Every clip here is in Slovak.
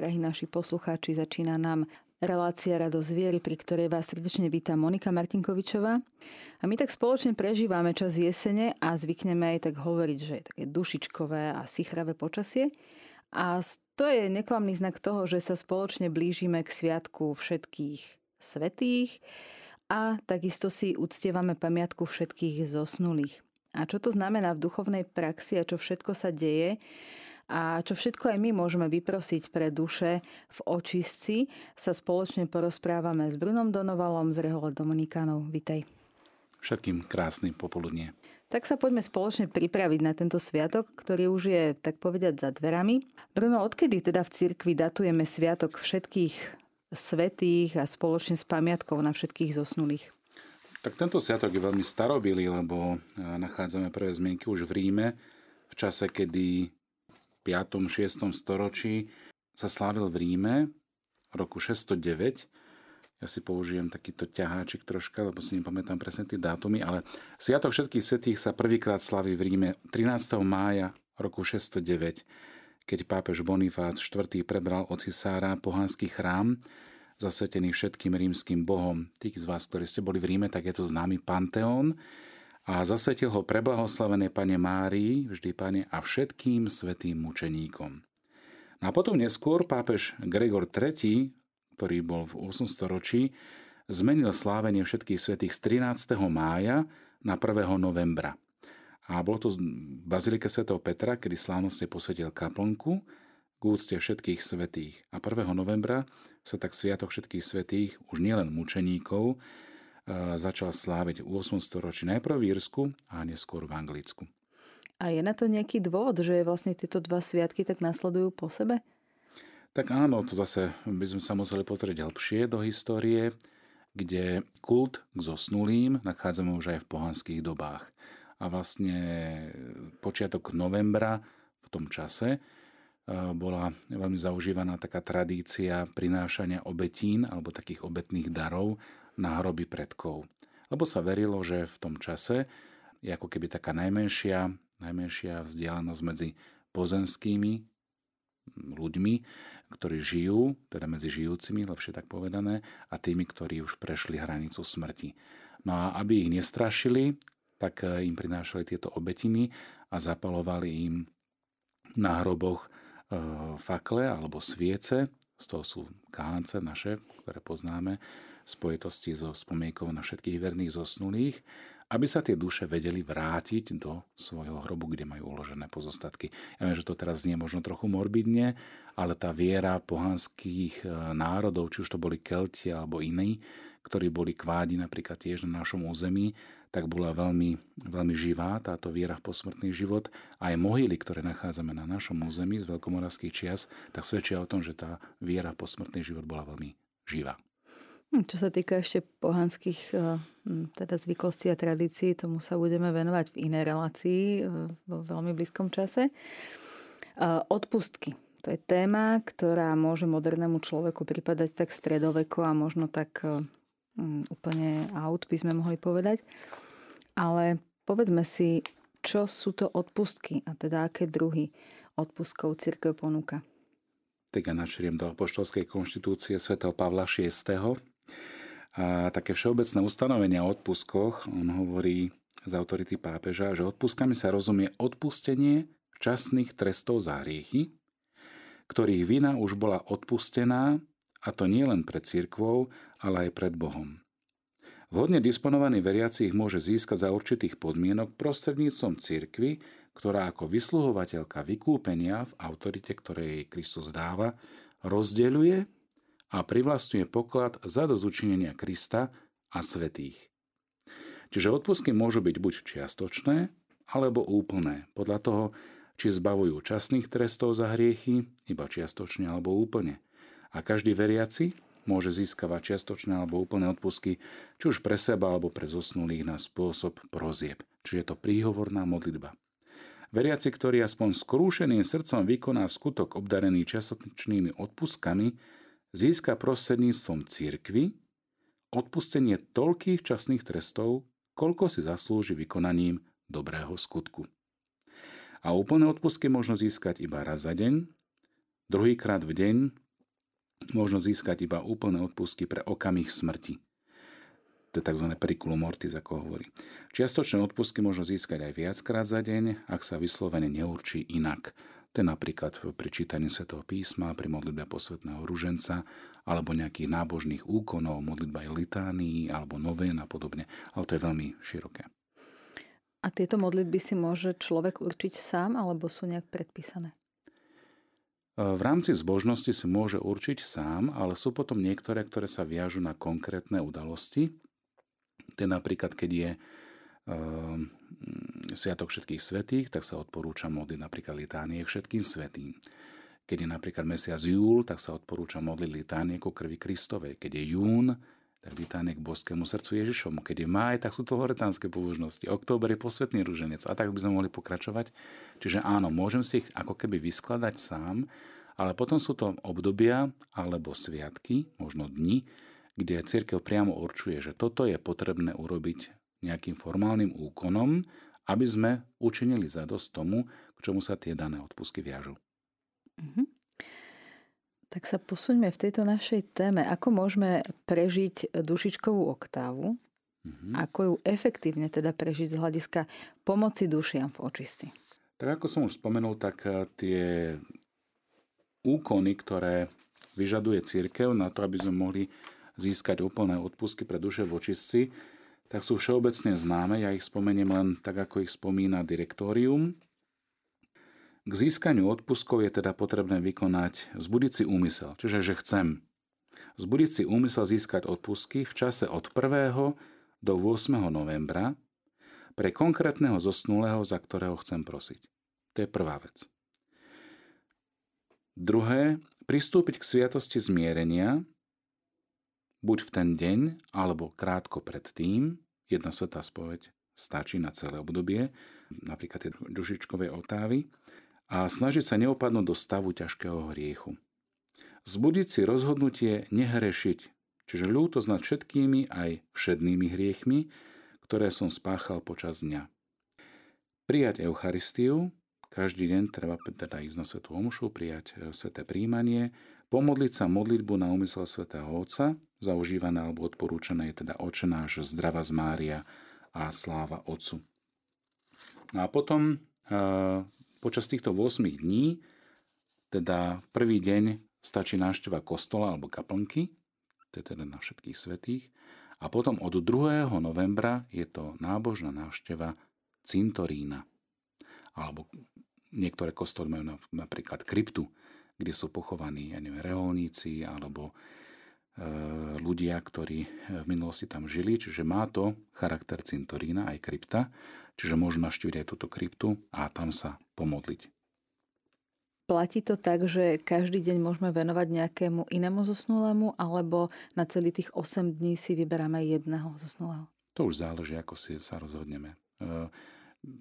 drahí naši poslucháči, začína nám relácia Rado zviery, pri ktorej vás srdečne víta Monika Martinkovičová. A my tak spoločne prežívame čas jesene a zvykneme aj tak hovoriť, že je také dušičkové a sichravé počasie. A to je neklamný znak toho, že sa spoločne blížime k sviatku všetkých svetých a takisto si uctievame pamiatku všetkých zosnulých. A čo to znamená v duchovnej praxi a čo všetko sa deje, a čo všetko aj my môžeme vyprosiť pre duše v očistci, sa spoločne porozprávame s Brunom Donovalom z Rehole Dominikánov. Vitej. Všetkým krásnym popoludne. Tak sa poďme spoločne pripraviť na tento sviatok, ktorý už je, tak povedať, za dverami. Bruno, odkedy teda v cirkvi datujeme sviatok všetkých svetých a spoločne s pamiatkou na všetkých zosnulých? Tak tento sviatok je veľmi starobilý, lebo nachádzame prvé zmienky už v Ríme, v čase, kedy 5. 6. storočí sa slávil v Ríme roku 609. Ja si použijem takýto ťaháčik troška, lebo si nepamätám presne tie dátumy, ale Sviatok všetkých svetých sa prvýkrát slaví v Ríme 13. mája roku 609, keď pápež Bonifác IV. prebral od cisára pohanský chrám, zasvetený všetkým rímským bohom. Tí z vás, ktorí ste boli v Ríme, tak je to známy Panteón, a zasvetil ho preblahoslavené pane Márii, vždy pane a všetkým svetým mučeníkom. No a potom neskôr pápež Gregor III, ktorý bol v 8. storočí, zmenil slávenie všetkých svetých z 13. mája na 1. novembra. A bolo to v Bazilike svätého Petra, kedy slávnostne posvetil kaplnku k úcte všetkých svetých. A 1. novembra sa tak sviatok všetkých svetých, už nielen mučeníkov, začal sláviť v 8. storočí najprv v Írsku a neskôr v Anglicku. A je na to nejaký dôvod, že vlastne tieto dva sviatky tak nasledujú po sebe? Tak áno, to zase by sme sa museli pozrieť hlbšie do histórie, kde kult k zosnulým nachádzame už aj v pohanských dobách. A vlastne počiatok novembra v tom čase bola veľmi zaužívaná taká tradícia prinášania obetín alebo takých obetných darov na hroby predkov. Lebo sa verilo, že v tom čase je ako keby taká najmenšia, najmenšia vzdialenosť medzi pozemskými ľuďmi, ktorí žijú, teda medzi žijúcimi, lepšie tak povedané, a tými, ktorí už prešli hranicu smrti. No a aby ich nestrašili, tak eh, im prinášali tieto obetiny a zapalovali im na hroboch eh, fakle alebo sviece, z toho sú kánce naše, ktoré poznáme, spojitosti so spomienkou na všetkých verných zosnulých, aby sa tie duše vedeli vrátiť do svojho hrobu, kde majú uložené pozostatky. Ja viem, že to teraz znie možno trochu morbidne, ale tá viera pohanských e, národov, či už to boli Kelti alebo iní, ktorí boli kvádi napríklad tiež na našom území, tak bola veľmi, veľmi živá táto viera v posmrtný život. Aj mohyly, ktoré nachádzame na našom území z veľkomoravských čias, tak svedčia o tom, že tá viera v posmrtný život bola veľmi živá. Hm, čo sa týka ešte pohanských eh, hm, teda zvyklostí a tradícií, tomu sa budeme venovať v inej relácii eh, vo veľmi blízkom čase. Eh, odpustky. To je téma, ktorá môže modernému človeku pripadať tak stredoveko a možno tak hm, úplne out, by sme mohli povedať. Ale povedzme si, čo sú to odpustky a teda aké druhy odpustkov církev ponúka. Tak ja našriem do apoštolskej konštitúcie svätého Pavla VI a také všeobecné ustanovenia o odpuskoch, on hovorí z autority pápeža, že odpuskami sa rozumie odpustenie časných trestov za hriechy, ktorých vina už bola odpustená, a to nie len pred církvou, ale aj pred Bohom. Vhodne disponovaný veriaci ich môže získať za určitých podmienok prostredníctvom církvy, ktorá ako vysluhovateľka vykúpenia v autorite, ktorej Kristus dáva, rozdeľuje a privlastňuje poklad za dozučinenia Krista a svetých. Čiže odpustky môžu byť buď čiastočné, alebo úplné, podľa toho, či zbavujú časných trestov za hriechy, iba čiastočne alebo úplne. A každý veriaci môže získavať čiastočné alebo úplné odpusky, či už pre seba alebo pre zosnulých na spôsob prozieb. Čiže je to príhovorná modlitba. Veriaci, ktorý aspoň skrúšeným srdcom vykoná skutok obdarený čiastočnými odpuskami, získa prostredníctvom církvy odpustenie toľkých časných trestov, koľko si zaslúži vykonaním dobrého skutku. A úplné odpustky možno získať iba raz za deň, druhýkrát v deň, možno získať iba úplné odpustky pre okamih smrti. To je tzv. periculum mortis, ako hovorí. Čiastočné odpustky možno získať aj viackrát za deň, ak sa vyslovene neurčí inak. Je napríklad pri čítaní svätého písma, pri modlitbe posvetného ruženca, alebo nejakých nábožných úkonov, modlitba litánii, alebo novén a podobne. Ale to je veľmi široké. A tieto modlitby si môže človek určiť sám, alebo sú nejak predpísané? V rámci zbožnosti si môže určiť sám, ale sú potom niektoré, ktoré sa viažu na konkrétne udalosti. Je napríklad, keď je uh, Sviatok všetkých svetých, tak sa odporúča modliť napríklad litánie všetkým svetým. Keď je napríklad mesiac júl, tak sa odporúča modliť litánie ku krvi Kristovej. Keď je jún, tak litánie k boskému srdcu Ježišomu. Keď je máj, tak sú to horetánske pobožnosti. Október je posvetný rúženec. A tak by sme mohli pokračovať. Čiže áno, môžem si ich ako keby vyskladať sám, ale potom sú to obdobia alebo sviatky, možno dni, kde církev priamo určuje, že toto je potrebné urobiť nejakým formálnym úkonom, aby sme učinili zadosť tomu, k čomu sa tie dané odpusky viažu. Mm-hmm. Tak sa posuňme v tejto našej téme. Ako môžeme prežiť dušičkovú oktávu? Mm-hmm. Ako ju efektívne teda prežiť z hľadiska pomoci dušiam v očisti? Tak ako som už spomenul, tak eh, tie úkony, ktoré vyžaduje církev na to, aby sme mohli získať úplné odpusky pre duše v očistci, tak sú všeobecne známe. Ja ich spomeniem len tak, ako ich spomína direktórium. K získaniu odpuskov je teda potrebné vykonať zbudiť si úmysel, čiže že chcem. Zbudiť si úmysel získať odpusky v čase od 1. do 8. novembra pre konkrétneho zosnulého, za ktorého chcem prosiť. To je prvá vec. Druhé, pristúpiť k sviatosti zmierenia, buď v ten deň, alebo krátko pred tým, jedna svetá spoveď stačí na celé obdobie, napríklad tie dušičkové otávy, a snažiť sa neopadnúť do stavu ťažkého hriechu. Zbudiť si rozhodnutie nehrešiť, čiže ľútosť nad všetkými aj všednými hriechmi, ktoré som spáchal počas dňa. Prijať Eucharistiu, každý deň treba teda ísť na Svetú Omšu, prijať e, sveté príjmanie, pomodliť sa modlitbu na úmysel svätého Otca, zaužívané alebo odporúčané je teda očenáš, zdrava z Mária a sláva Otcu. No a potom e, počas týchto 8 dní, teda prvý deň stačí návšteva kostola alebo kaplnky, to je teda na všetkých svetých, a potom od 2. novembra je to nábožná návšteva cintorína. Alebo niektoré kostoly majú napríklad kryptu, kde sú pochovaní ja neviem, reholníci alebo ľudia, ktorí v minulosti tam žili, čiže má to charakter cintorína, aj krypta, čiže môžu naštíviť aj túto kryptu a tam sa pomodliť. Platí to tak, že každý deň môžeme venovať nejakému inému zosnulému, alebo na celý tých 8 dní si vyberáme jedného zosnulého? To už záleží, ako si sa rozhodneme. E,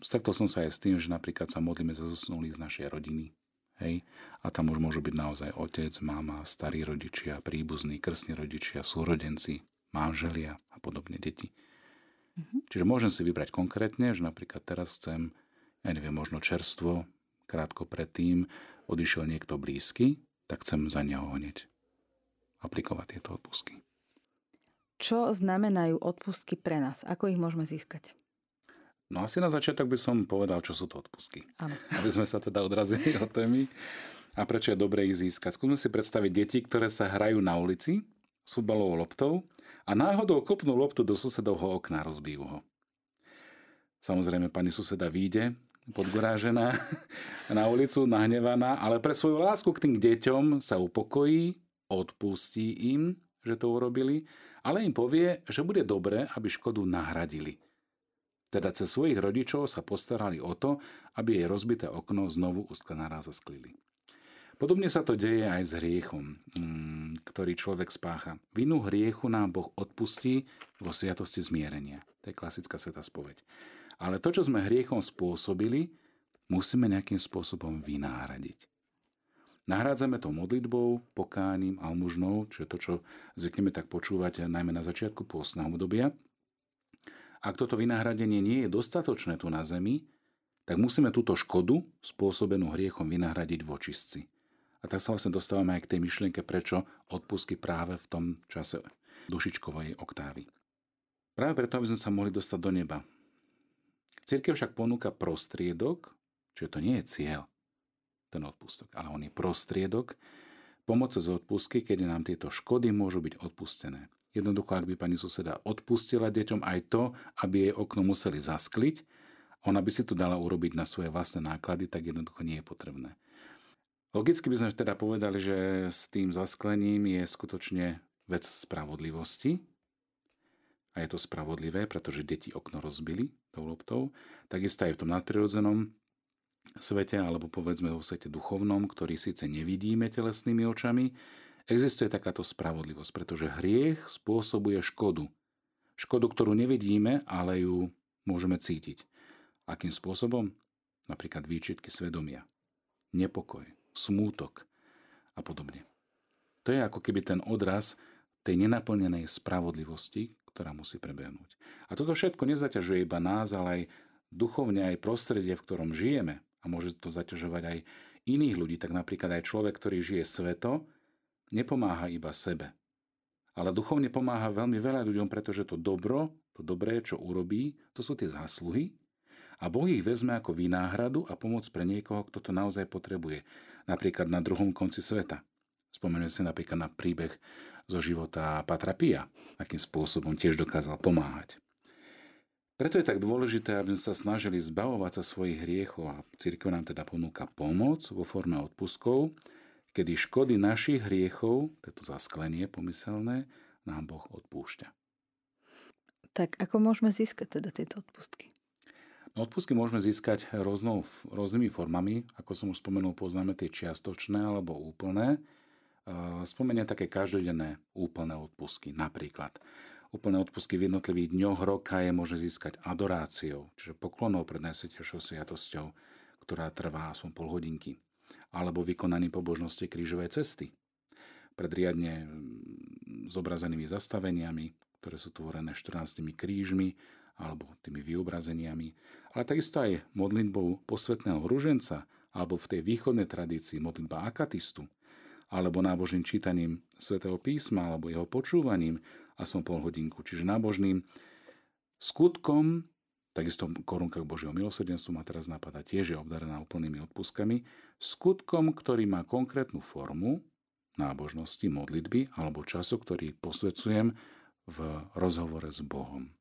stretol som sa aj s tým, že napríklad sa modlíme za zosnulých z našej rodiny, Hej? A tam už môžu byť naozaj otec, mama, starí rodičia, príbuzní, krstní rodičia, súrodenci, manželia a podobne deti. Mm-hmm. Čiže môžem si vybrať konkrétne, že napríklad teraz chcem, ja neviem, možno čerstvo, krátko predtým odišiel niekto blízky, tak chcem za neho hneď aplikovať tieto odpustky. Čo znamenajú odpustky pre nás? Ako ich môžeme získať? No asi na začiatok by som povedal, čo sú to odpusky. Ano. Aby sme sa teda odrazili od témy a prečo je dobre ich získať. Skúsme si predstaviť deti, ktoré sa hrajú na ulici s futbalovou loptou a náhodou kopnú loptu do susedovho okna, rozbijú ho. Samozrejme, pani suseda vyjde podgorážená na ulicu, nahnevaná, ale pre svoju lásku k tým deťom sa upokojí, odpustí im, že to urobili, ale im povie, že bude dobré, aby škodu nahradili – teda cez svojich rodičov sa postarali o to, aby jej rozbité okno znovu naraz zasklili. Podobne sa to deje aj s hriechom, mm, ktorý človek spácha. Vinu hriechu nám Boh odpustí vo sviatosti zmierenia. To je klasická sveta spoveď. Ale to, čo sme hriechom spôsobili, musíme nejakým spôsobom vynáhradiť. Nahrádzame to modlitbou, pokáním, almužnou, čo je to, čo zvykneme tak počúvať najmä na začiatku pôstneho obdobia – ak toto vynahradenie nie je dostatočné tu na zemi, tak musíme túto škodu spôsobenú hriechom vynahradiť v očistci. A tak sa vlastne dostávame aj k tej myšlienke, prečo odpustky práve v tom čase dušičkovej oktávy. Práve preto, aby sme sa mohli dostať do neba. Cirkev však ponúka prostriedok, čiže to nie je cieľ, ten odpustok, ale on je prostriedok, pomoc z odpustky, kedy nám tieto škody môžu byť odpustené. Jednoducho, ak by pani suseda odpustila deťom aj to, aby jej okno museli zaskliť, ona by si to dala urobiť na svoje vlastné náklady, tak jednoducho nie je potrebné. Logicky by sme teda povedali, že s tým zasklením je skutočne vec spravodlivosti. A je to spravodlivé, pretože deti okno rozbili tou loptou. Takisto aj v tom nadprirodzenom svete, alebo povedzme vo svete duchovnom, ktorý síce nevidíme telesnými očami, existuje takáto spravodlivosť, pretože hriech spôsobuje škodu. Škodu, ktorú nevidíme, ale ju môžeme cítiť. Akým spôsobom? Napríklad výčitky svedomia, nepokoj, smútok a podobne. To je ako keby ten odraz tej nenaplnenej spravodlivosti, ktorá musí prebehnúť. A toto všetko nezaťažuje iba nás, ale aj duchovne aj prostredie, v ktorom žijeme. A môže to zaťažovať aj iných ľudí. Tak napríklad aj človek, ktorý žije sveto, nepomáha iba sebe. Ale duchovne pomáha veľmi veľa ľuďom, pretože to dobro, to dobré, čo urobí, to sú tie zásluhy. A Boh ich vezme ako vynáhradu a pomoc pre niekoho, kto to naozaj potrebuje. Napríklad na druhom konci sveta. Spomenuje si napríklad na príbeh zo života Patra Pia, akým spôsobom tiež dokázal pomáhať. Preto je tak dôležité, aby sme sa snažili zbavovať sa svojich hriechov a církev nám teda ponúka pomoc vo forme odpuskov, kedy škody našich hriechov, toto zasklenie pomyselné, nám Boh odpúšťa. Tak ako môžeme získať teda tieto odpustky? No, odpustky môžeme získať rôznou, rôznymi formami. Ako som už spomenul, poznáme tie čiastočné alebo úplné. Spomeniem také každodenné úplné odpustky. Napríklad úplné odpustky v jednotlivých dňoch roka je možné získať adoráciou, čiže poklonou pred Najsvetejšou sviatosťou, ktorá trvá aspoň pol hodinky alebo vykonaním pobožnosti krížovej cesty. Pred riadne mm, zobrazenými zastaveniami, ktoré sú tvorené 14 krížmi alebo tými vyobrazeniami, ale takisto aj modlitbou posvetného ruženca alebo v tej východnej tradícii modlitba akatistu, alebo nábožným čítaním svätého písma alebo jeho počúvaním a som pol hodinku. Čiže nábožným skutkom Takisto korunka Božieho milosrdenstva ma teraz napadá tiež je obdarená úplnými odpuskami. Skutkom, ktorý má konkrétnu formu nábožnosti, modlitby alebo času, ktorý posvedcujem v rozhovore s Bohom.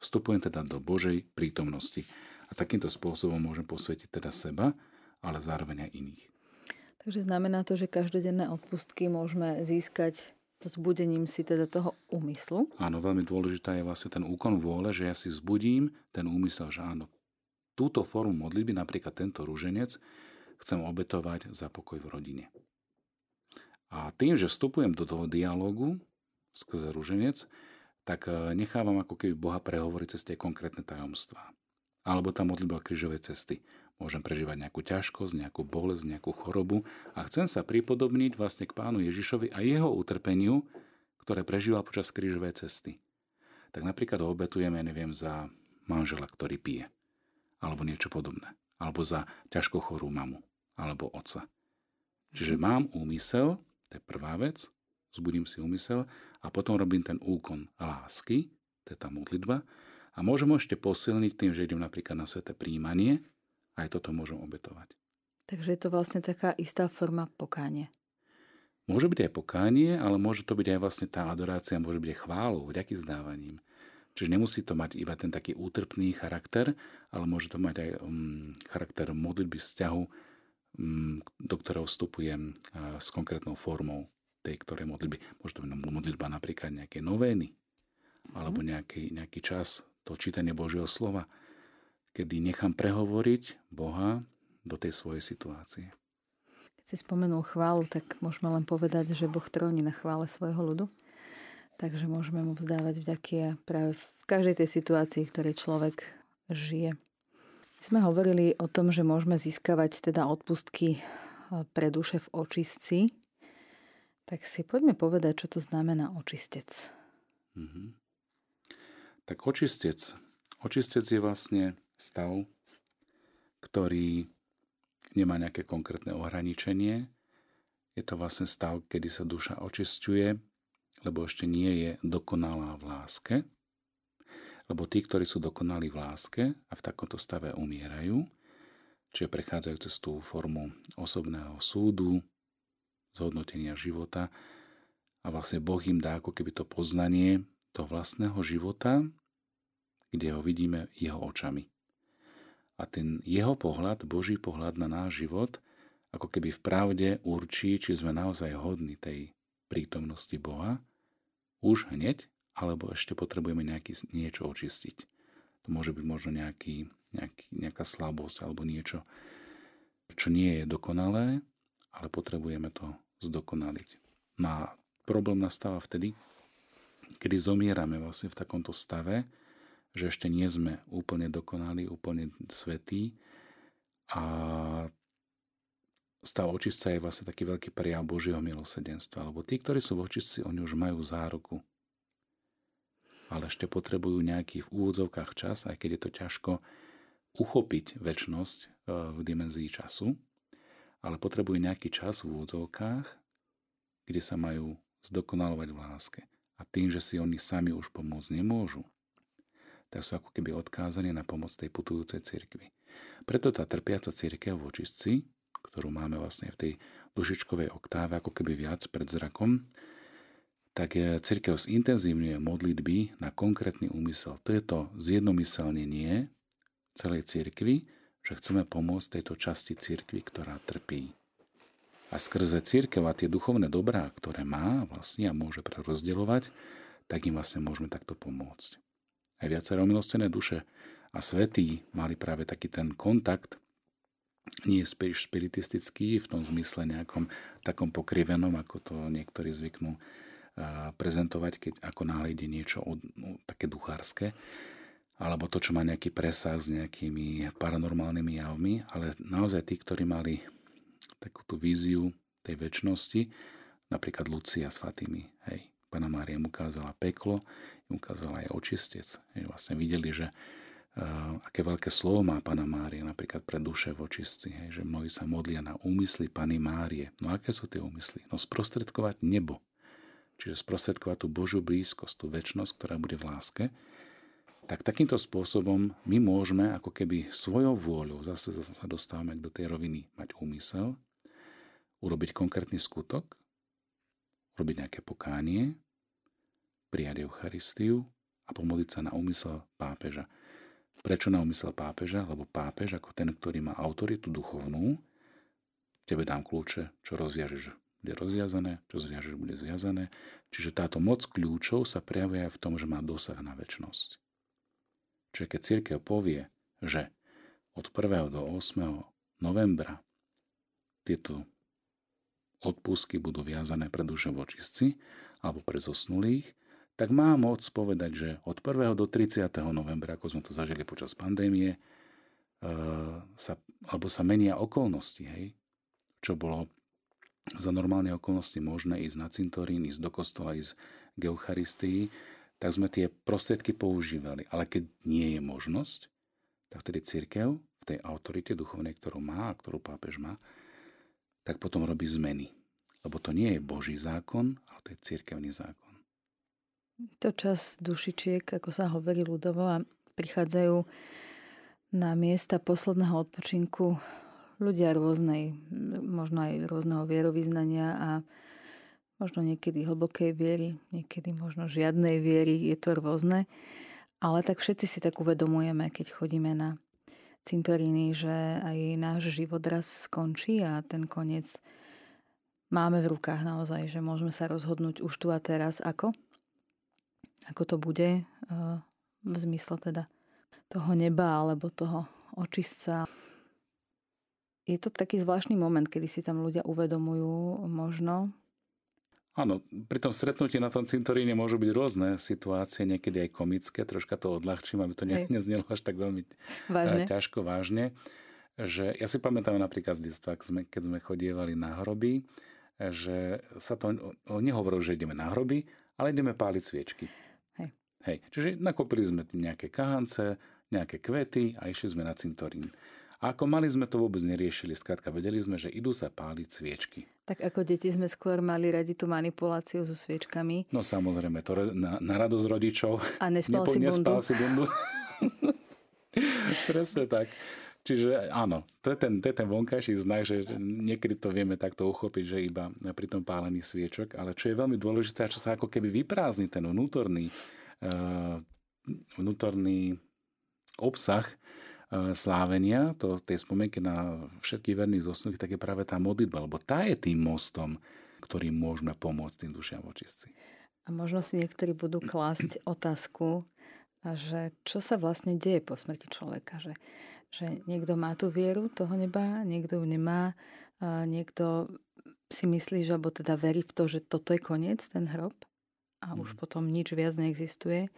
Vstupujem teda do Božej prítomnosti a takýmto spôsobom môžem posvetiť teda seba, ale zároveň aj iných. Takže znamená to, že každodenné odpustky môžeme získať Zbudením si teda toho úmyslu. Áno, veľmi dôležitá je vlastne ten úkon vôle, že ja si zbudím ten úmysel, že áno, túto formu modlitby, napríklad tento rúženec, chcem obetovať za pokoj v rodine. A tým, že vstupujem do toho dialogu skrze rúženec, tak e, nechávam ako keby Boha prehovoriť cez tie konkrétne tajomstvá. Alebo tá modlitba krížovej cesty. Môžem prežívať nejakú ťažkosť, nejakú bolesť, nejakú chorobu a chcem sa pripodobniť vlastne k pánu Ježišovi a jeho utrpeniu, ktoré prežíval počas krížovej cesty. Tak napríklad ho obetujem, ja neviem, za manžela, ktorý pije. Alebo niečo podobné. Alebo za ťažko chorú mamu. Alebo otca. Čiže mám úmysel, to je prvá vec, zbudím si úmysel a potom robím ten úkon lásky, to je tá modlitba, a môžem ešte posilniť tým, že idem napríklad na sveté príjmanie, aj toto môžem obetovať. Takže je to vlastne taká istá forma pokánie. Môže byť aj pokánie, ale môže to byť aj vlastne tá adorácia, môže byť aj chválou, vďaky zdávaním. Čiže nemusí to mať iba ten taký útrpný charakter, ale môže to mať aj um, charakter modlitby vzťahu, um, do ktorého vstupujem uh, s konkrétnou formou tej ktorej modlitby. Môže to byť modlitba napríklad nejaké novény, alebo mhm. nejaký, nejaký čas, to čítanie Božieho slova, kedy nechám prehovoriť Boha do tej svojej situácie. Keď si spomenul chválu, tak môžeme len povedať, že Boh tróni na chvále svojho ľudu. Takže môžeme mu vzdávať vďaky práve v každej tej situácii, v ktorej človek žije. My sme hovorili o tom, že môžeme získavať teda odpustky e, pre duše v očistci. Tak si poďme povedať, čo to znamená očistec. Mm-hmm. Tak očistec. Očistec je vlastne stav, ktorý nemá nejaké konkrétne ohraničenie. Je to vlastne stav, kedy sa duša očistuje, lebo ešte nie je dokonalá v láske. Lebo tí, ktorí sú dokonali v láske a v takomto stave umierajú, čiže prechádzajú cez tú formu osobného súdu, zhodnotenia života a vlastne Boh im dá ako keby to poznanie do vlastného života, kde ho vidíme jeho očami. A ten jeho pohľad, Boží pohľad na náš život, ako keby v pravde určí, či sme naozaj hodní tej prítomnosti Boha, už hneď alebo ešte potrebujeme nejaký, niečo očistiť. To môže byť možno nejaký, nejaký, nejaká slabosť alebo niečo, čo nie je dokonalé, ale potrebujeme to zdokonaliť. No a problém nastáva vtedy, kedy zomierame vlastne v takomto stave, že ešte nie sme úplne dokonali, úplne svetí a stav očistca je vlastne taký veľký prejav Božieho milosedenstva, lebo tí, ktorí sú v očistci, oni už majú záruku ale ešte potrebujú nejaký v úvodzovkách čas, aj keď je to ťažko uchopiť väčnosť e, v dimenzii času, ale potrebujú nejaký čas v úvodzovkách, kde sa majú zdokonalovať v láske. A tým, že si oni sami už pomôcť nemôžu, tak sú ako keby odkázaní na pomoc tej putujúcej cirkvi. Preto tá trpiaca cirkev v očistci, ktorú máme vlastne v tej dušičkovej oktáve, ako keby viac pred zrakom, tak církev zintenzívňuje modlitby na konkrétny úmysel. To je to zjednomyselnenie celej církvy, že chceme pomôcť tejto časti církvy, ktorá trpí. A skrze církev a tie duchovné dobrá, ktoré má vlastne a môže prerozdeľovať, tak im vlastne môžeme takto pomôcť. Aj viacero milostené duše a svetí mali práve taký ten kontakt, nie spiritistický v tom zmysle nejakom takom pokrivenom, ako to niektorí zvyknú prezentovať, keď ako náhle ide niečo od, no, také duchárske, alebo to, čo má nejaký presah s nejakými paranormálnymi javmi, ale naozaj tí, ktorí mali takú tú víziu tej väčšnosti, napríklad Lucia s Fatými, hej, Pana Mária mu ukázala peklo, mu ukázala aj očistec. Vlastne videli, že uh, aké veľké slovo má Pana Mária napríklad pre duše v očistci, hej, že mnohí sa modlia na úmysly Pany Márie. No aké sú tie úmysly? No sprostredkovať nebo čiže sprostredkovať tú Božiu blízkosť, tú väčnosť, ktorá bude v láske, tak takýmto spôsobom my môžeme ako keby svojou vôľou, zase, zase sa dostávame do tej roviny, mať úmysel, urobiť konkrétny skutok, urobiť nejaké pokánie, prijať Eucharistiu a pomodliť sa na úmysel pápeža. Prečo na úmysel pápeža? Lebo pápež ako ten, ktorý má autoritu duchovnú, tebe dám kľúče, čo rozviažeš bude rozviazané, čo zviažeš, bude zviazané. Čiže táto moc kľúčov sa prejavuje aj v tom, že má dosah na väčnosť. Čiže keď církev povie, že od 1. do 8. novembra tieto odpustky budú viazané pre duše vočistci alebo pre zosnulých, tak má moc povedať, že od 1. do 30. novembra, ako sme to zažili počas pandémie, e, sa, alebo sa menia okolnosti, hej, čo bolo za normálne okolnosti možné ísť na cintorín, ísť do kostola, ísť k Eucharistii, tak sme tie prostriedky používali. Ale keď nie je možnosť, tak vtedy církev v tej autorite duchovnej, ktorú má a ktorú pápež má, tak potom robí zmeny. Lebo to nie je Boží zákon, ale to je církevný zákon. To čas dušičiek, ako sa hovorí ľudovo, a prichádzajú na miesta posledného odpočinku ľudia rôznej, možno aj rôzneho vierovýznania a možno niekedy hlbokej viery, niekedy možno žiadnej viery, je to rôzne. Ale tak všetci si tak uvedomujeme, keď chodíme na cintoríny, že aj náš život raz skončí a ten koniec máme v rukách naozaj, že môžeme sa rozhodnúť už tu a teraz ako. Ako to bude eh, v zmysle teda toho neba alebo toho očistca je to taký zvláštny moment, kedy si tam ľudia uvedomujú možno. Áno, pri tom stretnutí na tom cintoríne môžu byť rôzne situácie, niekedy aj komické, troška to odľahčím, aby to ne, neznelo až tak veľmi vážne. ťažko vážne. Že ja si pamätám napríklad z detstva, keď sme chodievali na hroby, že sa to nehovorilo, že ideme na hroby, ale ideme páliť sviečky. Hej. Hej. Čiže nakopili sme nejaké kahance, nejaké kvety a išli sme na cintorín. A ako mali sme to vôbec neriešili, skrátka vedeli sme, že idú sa páliť sviečky. Tak ako deti sme skôr mali radi tú manipuláciu so sviečkami. No samozrejme, to na, na radosť rodičov. A nespal Nepo, si bundu. Nespal si bundu. Presne tak. Čiže áno, to je, ten, to je ten vonkajší znak, že niekedy to vieme takto uchopiť, že iba pri tom pálení sviečok, ale čo je veľmi dôležité, čo sa ako keby vyprázdni ten vnútorný, uh, vnútorný obsah slávenia, to, tej spomienky na všetkých verných zosnulých, tak je práve tá modlitba, lebo tá je tým mostom, ktorým môžeme pomôcť tým dušiam očistci. A možno si niektorí budú klásť otázku, že čo sa vlastne deje po smrti človeka, že že niekto má tú vieru toho neba, niekto ju nemá, niekto si myslí, že alebo teda verí v to, že toto je koniec, ten hrob a mm. už potom nič viac neexistuje.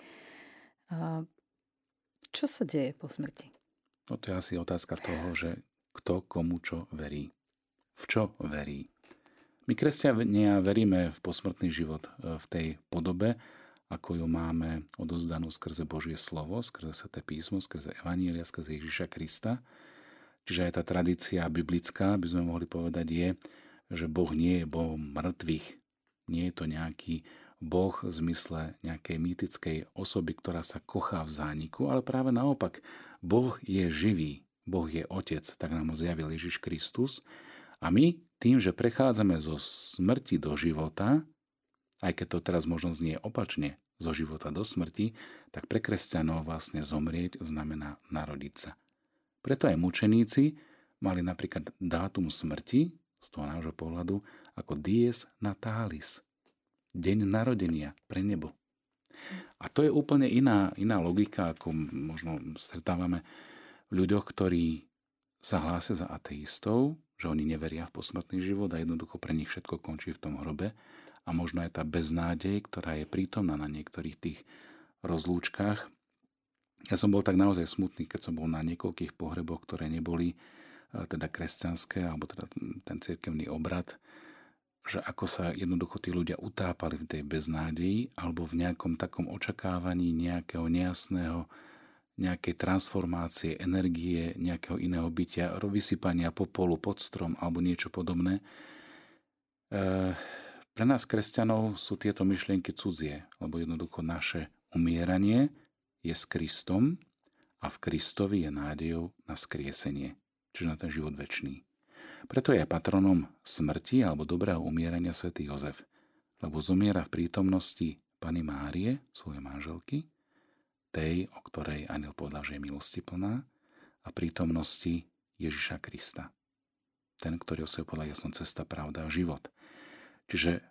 Čo sa deje po smrti? No to je asi otázka toho, že kto komu čo verí. V čo verí. My kresťania veríme v posmrtný život e, v tej podobe, ako ju máme odozdanú skrze Božie slovo, skrze Sveté písmo, skrze Evanília, skrze Ježiša Krista. Čiže aj tá tradícia biblická, by sme mohli povedať, je, že Boh nie je Bohom mŕtvych. Nie je to nejaký Boh v zmysle nejakej mýtickej osoby, ktorá sa kochá v zániku, ale práve naopak, Boh je živý, Boh je Otec, tak nám ho zjavil Ježiš Kristus. A my tým, že prechádzame zo smrti do života, aj keď to teraz možno znie opačne, zo života do smrti, tak pre kresťanov vlastne zomrieť znamená narodiť sa. Preto aj mučeníci mali napríklad dátum smrti, z toho nášho pohľadu, ako dies natalis, deň narodenia pre nebo. A to je úplne iná, iná logika, ako možno stretávame v ľuďoch, ktorí sa hlásia za ateistov, že oni neveria v posmrtný život a jednoducho pre nich všetko končí v tom hrobe a možno aj tá beznádej, ktorá je prítomná na niektorých tých rozlúčkach. Ja som bol tak naozaj smutný, keď som bol na niekoľkých pohreboch, ktoré neboli e, teda kresťanské, alebo teda ten cirkevný obrad, že ako sa jednoducho tí ľudia utápali v tej beznádeji alebo v nejakom takom očakávaní nejakého nejasného, nejakej transformácie, energie, nejakého iného bytia, vysypania popolu pod strom alebo niečo podobné. E, pre nás, kresťanov, sú tieto myšlienky cudzie, lebo jednoducho naše umieranie je s Kristom a v Kristovi je nádejou na skriesenie, čiže na ten život väčší. Preto je patronom smrti alebo dobrého umierania svätý Jozef, lebo zomiera v prítomnosti Pany Márie, svojej manželky, tej, o ktorej aniel povedal, že je milosti plná, a prítomnosti Ježiša Krista. Ten, ktorý o sebe povedal, ja som cesta, pravda a život. Čiže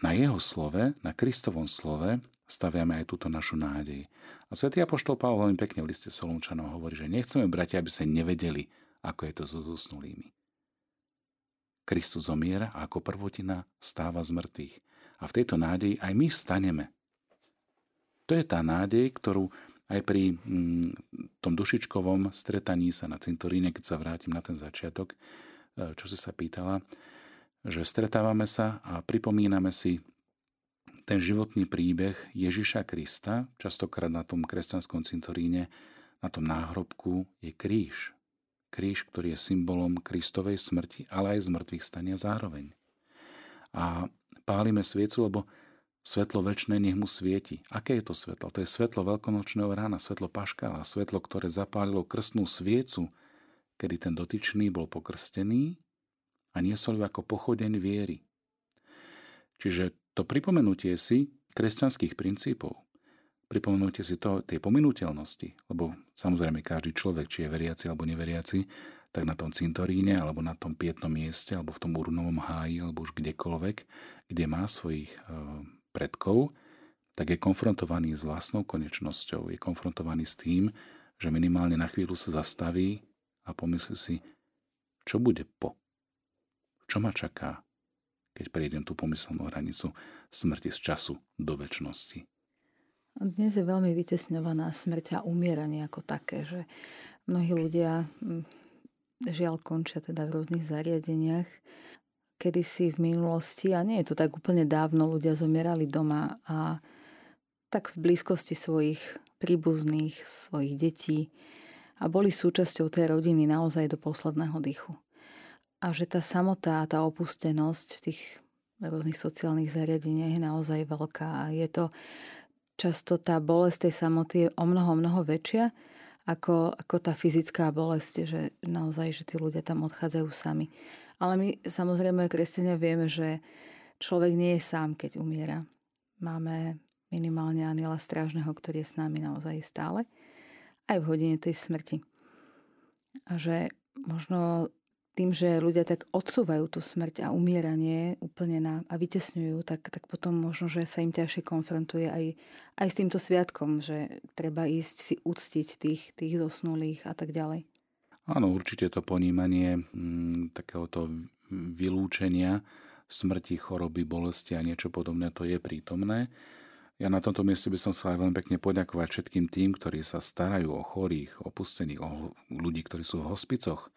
na jeho slove, na Kristovom slove, staviame aj túto našu nádej. A svätý Apoštol Pavol veľmi pekne v liste Solomčanov hovorí, že nechceme, bratia, aby sa nevedeli, ako je to so zosnulými. Kristus zomiera a ako prvotina stáva z mŕtvych. A v tejto nádeji aj my staneme. To je tá nádej, ktorú aj pri mm, tom dušičkovom stretaní sa na cintoríne, keď sa vrátim na ten začiatok, e, čo si sa pýtala, že stretávame sa a pripomíname si ten životný príbeh Ježiša Krista, častokrát na tom kresťanskom cintoríne, na tom náhrobku je kríž. Kríž, ktorý je symbolom Kristovej smrti, ale aj zmrtvých stania zároveň. A pálime sviecu, lebo svetlo väčšie nech mu svieti. Aké je to svetlo? To je svetlo veľkonočného rána, svetlo paškála, svetlo, ktoré zapálilo krstnú sviecu, kedy ten dotyčný bol pokrstený a niesol ju ako pochodeň viery. Čiže to pripomenutie si kresťanských princípov, pripomenutie si to, tej pominuteľnosti, lebo samozrejme každý človek, či je veriaci alebo neveriaci, tak na tom cintoríne, alebo na tom pietnom mieste, alebo v tom urnovom háji, alebo už kdekoľvek, kde má svojich e, predkov, tak je konfrontovaný s vlastnou konečnosťou, je konfrontovaný s tým, že minimálne na chvíľu sa zastaví a pomyslí si, čo bude po čo ma čaká, keď prejdem tú pomyselnú hranicu smrti z času do väčšnosti? Dnes je veľmi vytesňovaná smrť a umieranie ako také, že mnohí ľudia hm, žiaľ končia teda v rôznych zariadeniach. Kedy si v minulosti, a nie je to tak úplne dávno, ľudia zomierali doma a tak v blízkosti svojich príbuzných, svojich detí a boli súčasťou tej rodiny naozaj do posledného dychu. a že tá samotá, tá opustenosť v tých rôznych sociálnych zariadeniach je naozaj veľká a je to často tá bolesť tej samoty je o mnoho, mnoho väčšia ako, ako tá fyzická bolesť, že naozaj, že tí ľudia tam odchádzajú sami. Ale my samozrejme, kresťania, vieme, že človek nie je sám, keď umiera. Máme minimálne aniela strážneho, ktorý je s nami naozaj stále, aj v hodine tej smrti. A že možno tým, že ľudia tak odsúvajú tú smrť a umieranie úplne na, a vytesňujú, tak, tak potom možno, že sa im ťažšie konfrontuje aj, aj s týmto sviatkom, že treba ísť si uctiť tých, tých zosnulých a tak ďalej. Áno, určite to ponímanie m, mm, takéhoto vylúčenia smrti, choroby, bolesti a niečo podobné, to je prítomné. Ja na tomto mieste by som sa aj veľmi pekne poďakovať všetkým tým, ktorí sa starajú o chorých, opustených, o ľudí, ktorí sú v hospicoch,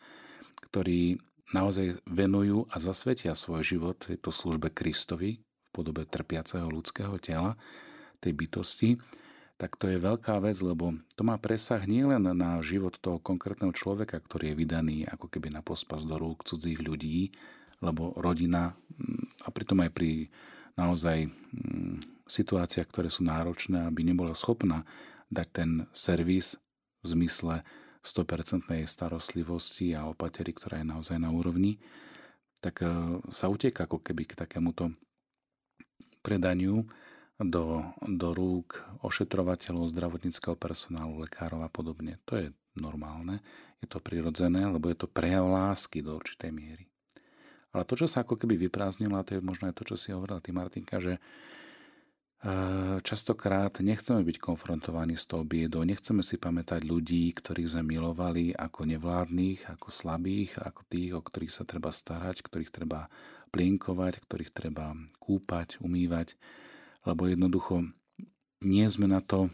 ktorí naozaj venujú a zasvetia svoj život tejto službe Kristovi v podobe trpiaceho ľudského tela, tej bytosti, tak to je veľká vec, lebo to má presah nielen na život toho konkrétneho človeka, ktorý je vydaný ako keby na pospas do rúk cudzích ľudí, lebo rodina mm, a pritom aj pri naozaj mm, situáciách, ktoré sú náročné, aby nebola schopná dať ten servis v zmysle 100% starostlivosti a opatery, ktorá je naozaj na úrovni, tak e, sa uteká ako keby k takémuto predaniu do, do rúk ošetrovateľov, zdravotníckého personálu, lekárov a podobne. To je normálne, je to prirodzené, lebo je to prejav lásky do určitej miery. Ale to, čo sa ako keby vyprázdnilo, a to je možno aj to, čo si hovorila ty Martinka, že Častokrát nechceme byť konfrontovaní s tou biedou, nechceme si pamätať ľudí, ktorých sme milovali ako nevládnych, ako slabých, ako tých, o ktorých sa treba starať, ktorých treba plienkovať, ktorých treba kúpať, umývať, lebo jednoducho nie sme na to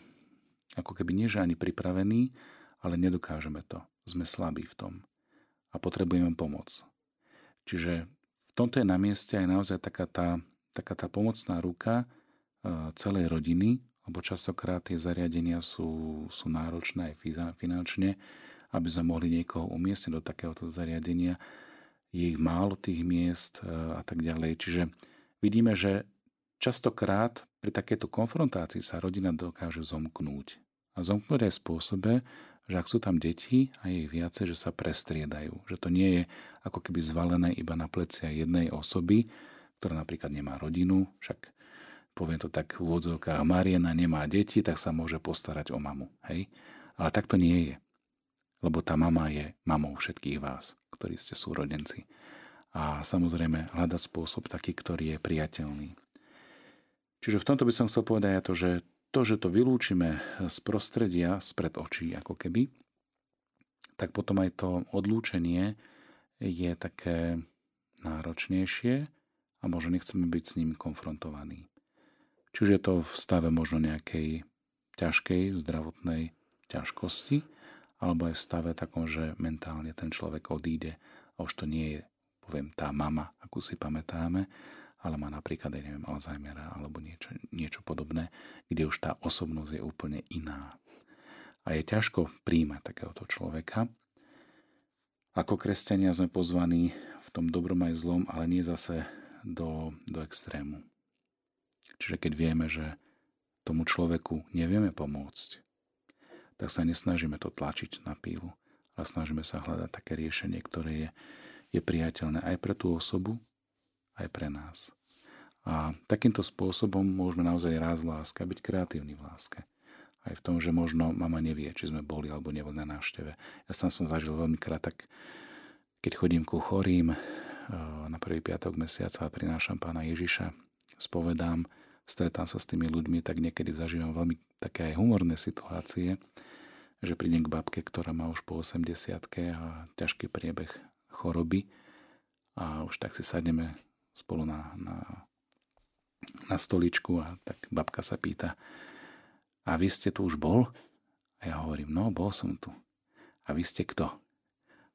ako keby nie že ani pripravení, ale nedokážeme to. Sme slabí v tom a potrebujeme pomoc. Čiže v tomto je na mieste aj naozaj taká tá, taká tá pomocná ruka, celej rodiny, lebo častokrát tie zariadenia sú, sú náročné aj finančne, aby sme mohli niekoho umiestniť do takéhoto zariadenia. Je ich málo tých miest e, a tak ďalej. Čiže vidíme, že častokrát pri takéto konfrontácii sa rodina dokáže zomknúť. A zomknúť aj v spôsobe, že ak sú tam deti a je ich viacej, že sa prestriedajú. Že to nie je ako keby zvalené iba na plecia jednej osoby, ktorá napríklad nemá rodinu, však poviem to tak v úvodzovkách, Mariana nemá deti, tak sa môže postarať o mamu. Hej? Ale tak to nie je. Lebo tá mama je mamou všetkých vás, ktorí ste súrodenci. A samozrejme hľadať spôsob taký, ktorý je priateľný. Čiže v tomto by som chcel povedať aj to, že to, že to vylúčime z prostredia, spred očí ako keby, tak potom aj to odlúčenie je také náročnejšie a možno nechceme byť s ním konfrontovaní. Či už je to v stave možno nejakej ťažkej zdravotnej ťažkosti, alebo aj v stave takom, že mentálne ten človek odíde a už to nie je, poviem, tá mama, akú si pamätáme, ale má napríklad, ja neviem, Alzheimera alebo niečo, niečo podobné, kde už tá osobnosť je úplne iná. A je ťažko príjmať takéhoto človeka. Ako kresťania sme pozvaní v tom dobrom aj zlom, ale nie zase do, do extrému. Čiže keď vieme, že tomu človeku nevieme pomôcť, tak sa nesnažíme to tlačiť na pílu, ale snažíme sa hľadať také riešenie, ktoré je, je priateľné aj pre tú osobu, aj pre nás. A takýmto spôsobom môžeme naozaj raz v láske byť kreatívny v láske. Aj v tom, že možno mama nevie, či sme boli alebo neboli na návšteve. Ja sám som zažil veľmi krát tak, keď chodím ku chorým eh, na prvý piatok mesiaca a prinášam pána Ježiša, spovedám, stretám sa s tými ľuďmi, tak niekedy zažívam veľmi také aj humorné situácie, že prídem k babke, ktorá má už po 80 a ťažký priebeh choroby a už tak si sadneme spolu na, na, na stoličku a tak babka sa pýta, a vy ste tu už bol? A ja hovorím, no bol som tu. A vy ste kto?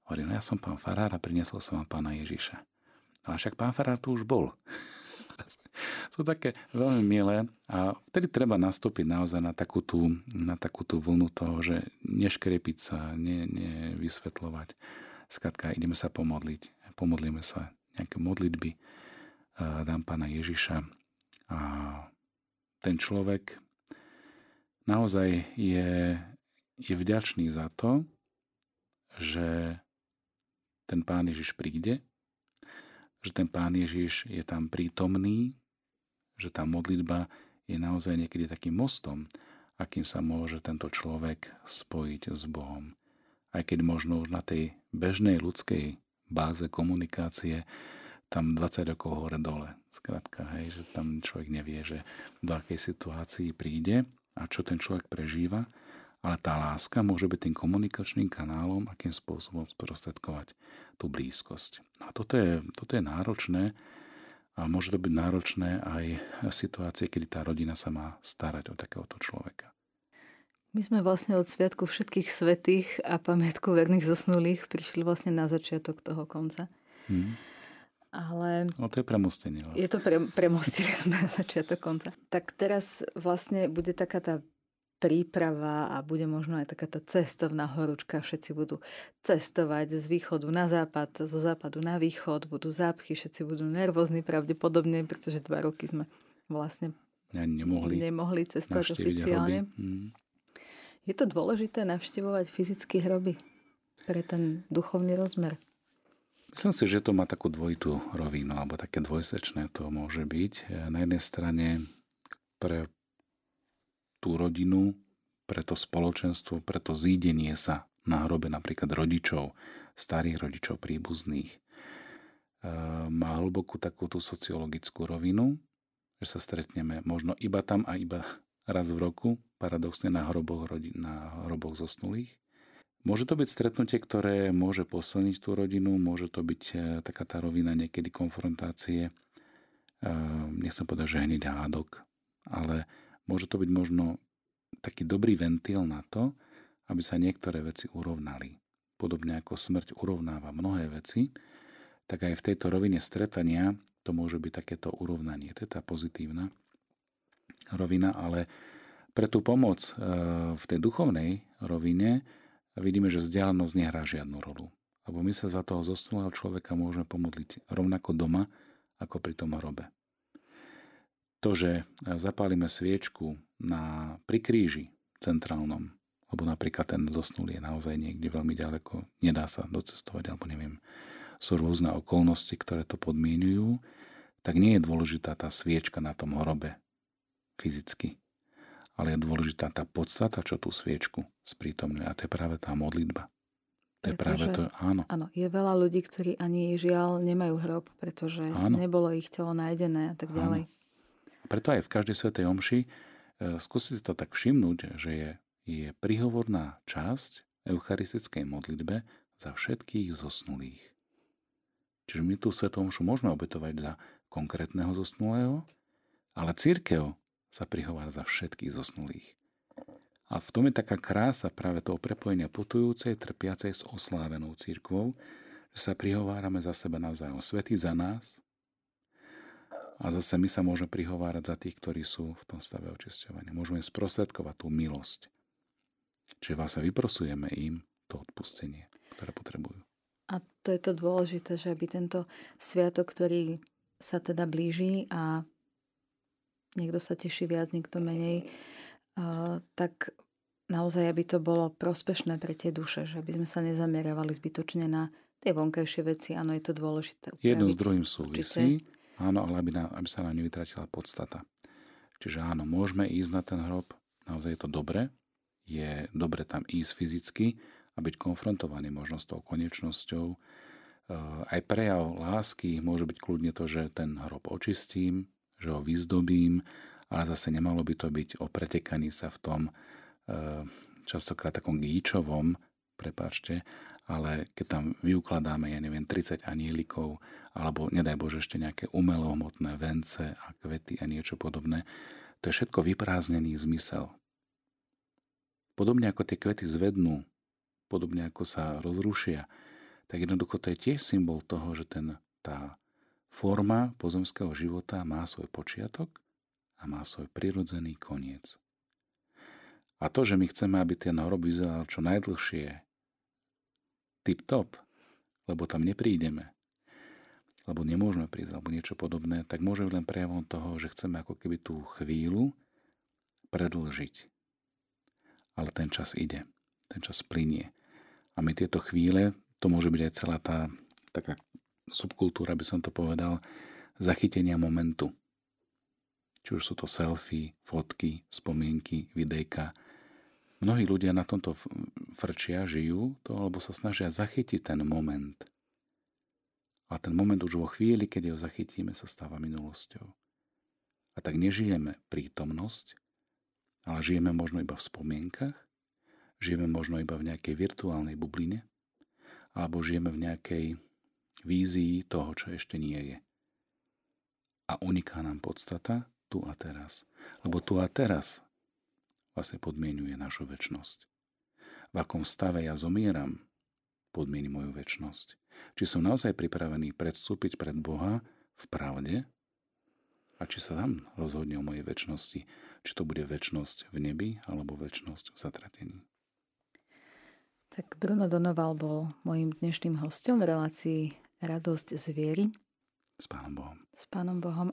Hovorím, no ja som pán Farár a priniesol som vám pána Ježiša. Ale však pán Farár tu už bol sú také veľmi milé a vtedy treba nastúpiť naozaj na takú tú, na takú tú vlnu toho, že neškrepiť sa, ne, nevysvetľovať. Skladka, ideme sa pomodliť. pomodlíme sa nejaké modlitby, dám pána Ježiša a ten človek naozaj je, je vďačný za to, že ten pán Ježiš príde, že ten pán Ježiš je tam prítomný, že tá modlitba je naozaj niekedy takým mostom, akým sa môže tento človek spojiť s Bohom. Aj keď možno už na tej bežnej ľudskej báze komunikácie tam 20 rokov hore dole. Skrátka, hej, že tam človek nevie, že do akej situácii príde a čo ten človek prežíva, ale tá láska môže byť tým komunikačným kanálom, akým spôsobom sprostredkovať tú blízkosť. A toto je, toto je náročné a môže to byť náročné aj v situácii, kedy tá rodina sa má starať o takéhoto človeka. My sme vlastne od Sviatku všetkých svetých a pamiatku verných zosnulých prišli vlastne na začiatok toho konca. Hmm. Ale... No to je premostenie vlastne. Je to pre, premostili sme na začiatok konca. Tak teraz vlastne bude taká tá príprava a bude možno aj taká tá cestovná horúčka. Všetci budú cestovať z východu na západ, zo západu na východ, budú zápchy, všetci budú nervózni pravdepodobne, pretože dva roky sme vlastne nemohli, nemohli cestovať oficiálne. Hmm. Je to dôležité navštevovať fyzické hroby pre ten duchovný rozmer? Myslím si, že to má takú dvojitú rovinu, alebo také dvojsečné to môže byť. Na jednej strane pre tú rodinu, pre to spoločenstvo, pre to zídenie sa na hrobe napríklad rodičov, starých rodičov, príbuzných, e, má hlbokú takú tú sociologickú rovinu, že sa stretneme možno iba tam a iba raz v roku, paradoxne na hroboch, na hroboch zosnulých. Môže to byť stretnutie, ktoré môže posilniť tú rodinu, môže to byť e, taká tá rovina niekedy konfrontácie, e, nechcem povedať, že hneď hádok, ale môže to byť možno taký dobrý ventil na to, aby sa niektoré veci urovnali. Podobne ako smrť urovnáva mnohé veci, tak aj v tejto rovine stretania to môže byť takéto urovnanie. To je tá pozitívna rovina, ale pre tú pomoc e, v tej duchovnej rovine vidíme, že vzdialenosť nehrá žiadnu rolu. Lebo my sa za toho zosnulého človeka môžeme pomodliť rovnako doma, ako pri tom hrobe. To, že zapálime sviečku na, pri kríži centrálnom, lebo napríklad ten zosnulý je naozaj niekde veľmi ďaleko, nedá sa docestovať, alebo neviem, sú rôzne okolnosti, ktoré to podmienujú, tak nie je dôležitá tá sviečka na tom hrobe fyzicky ale je dôležitá tá podstata, čo tú sviečku sprítomňuje. A to je práve tá modlitba. To je práve to, áno. Áno, je veľa ľudí, ktorí ani žiaľ nemajú hrob, pretože áno. nebolo ich telo nájdené a tak ďalej. Áno. Preto aj v každej svetej omši e, skúsiť to tak všimnúť, že je, je prihovorná časť eucharistickej modlitbe za všetkých zosnulých. Čiže my tú svetú omšu môžeme obetovať za konkrétneho zosnulého, ale církev sa prihovára za všetkých zosnulých. A v tom je taká krása práve toho prepojenia putujúcej, trpiacej s oslávenou církvou, že sa prihovárame za seba navzájom. Svetý za nás a zase my sa môžeme prihovárať za tých, ktorí sú v tom stave očisťovania. Môžeme sprostredkovať tú milosť. Čiže vás sa vyprosujeme im to odpustenie, ktoré potrebujú. A to je to dôležité, že aby tento sviatok, ktorý sa teda blíži a niekto sa teší viac, niekto menej, tak naozaj, aby to bolo prospešné pre tie duše, že aby sme sa nezameriavali zbytočne na tie vonkajšie veci. Áno, je to dôležité. Upraviť. Jedno s druhým súvisí, áno, ale aby, na, aby sa nám nevytratila podstata. Čiže áno, môžeme ísť na ten hrob, naozaj je to dobre, je dobre tam ísť fyzicky a byť konfrontovaný možno s tou konečnosťou. Aj prejav lásky môže byť kľudne to, že ten hrob očistím, že ho vyzdobím, ale zase nemalo by to byť o pretekaní sa v tom e, častokrát takom gíčovom, prepáčte, ale keď tam vyukladáme, ja neviem, 30 anielikov, alebo nedaj Bože ešte nejaké umelohmotné vence a kvety a niečo podobné, to je všetko vyprázdnený zmysel. Podobne ako tie kvety zvednú, podobne ako sa rozrušia, tak jednoducho to je tiež symbol toho, že ten, tá Forma pozemského života má svoj počiatok a má svoj prirodzený koniec. A to, že my chceme, aby ten hrob vyzeral čo najdlhšie tip-top, lebo tam neprídeme, alebo nemôžeme prísť, alebo niečo podobné, tak môže len prejavom toho, že chceme ako keby tú chvíľu predlžiť. Ale ten čas ide, ten čas plinie. A my tieto chvíle, to môže byť aj celá tá taká subkultúra, by som to povedal, zachytenia momentu. Či už sú to selfie, fotky, spomienky, videjka. Mnohí ľudia na tomto frčia, žijú to, alebo sa snažia zachytiť ten moment – a ten moment už vo chvíli, keď ho zachytíme, sa stáva minulosťou. A tak nežijeme prítomnosť, ale žijeme možno iba v spomienkach, žijeme možno iba v nejakej virtuálnej bubline, alebo žijeme v nejakej vízii toho, čo ešte nie je. A uniká nám podstata tu a teraz. Lebo tu a teraz vlastne podmienuje našu väčnosť. V akom stave ja zomieram, podmieni moju väčnosť. Či som naozaj pripravený predstúpiť pred Boha v pravde a či sa tam rozhodne o mojej väčšnosti. Či to bude väčšnosť v nebi alebo väčšnosť v zatratení. Tak Bruno Donoval bol mojim dnešným hostom v relácii Radosť z viery. S Pánom Bohom. S Pánom Bohom.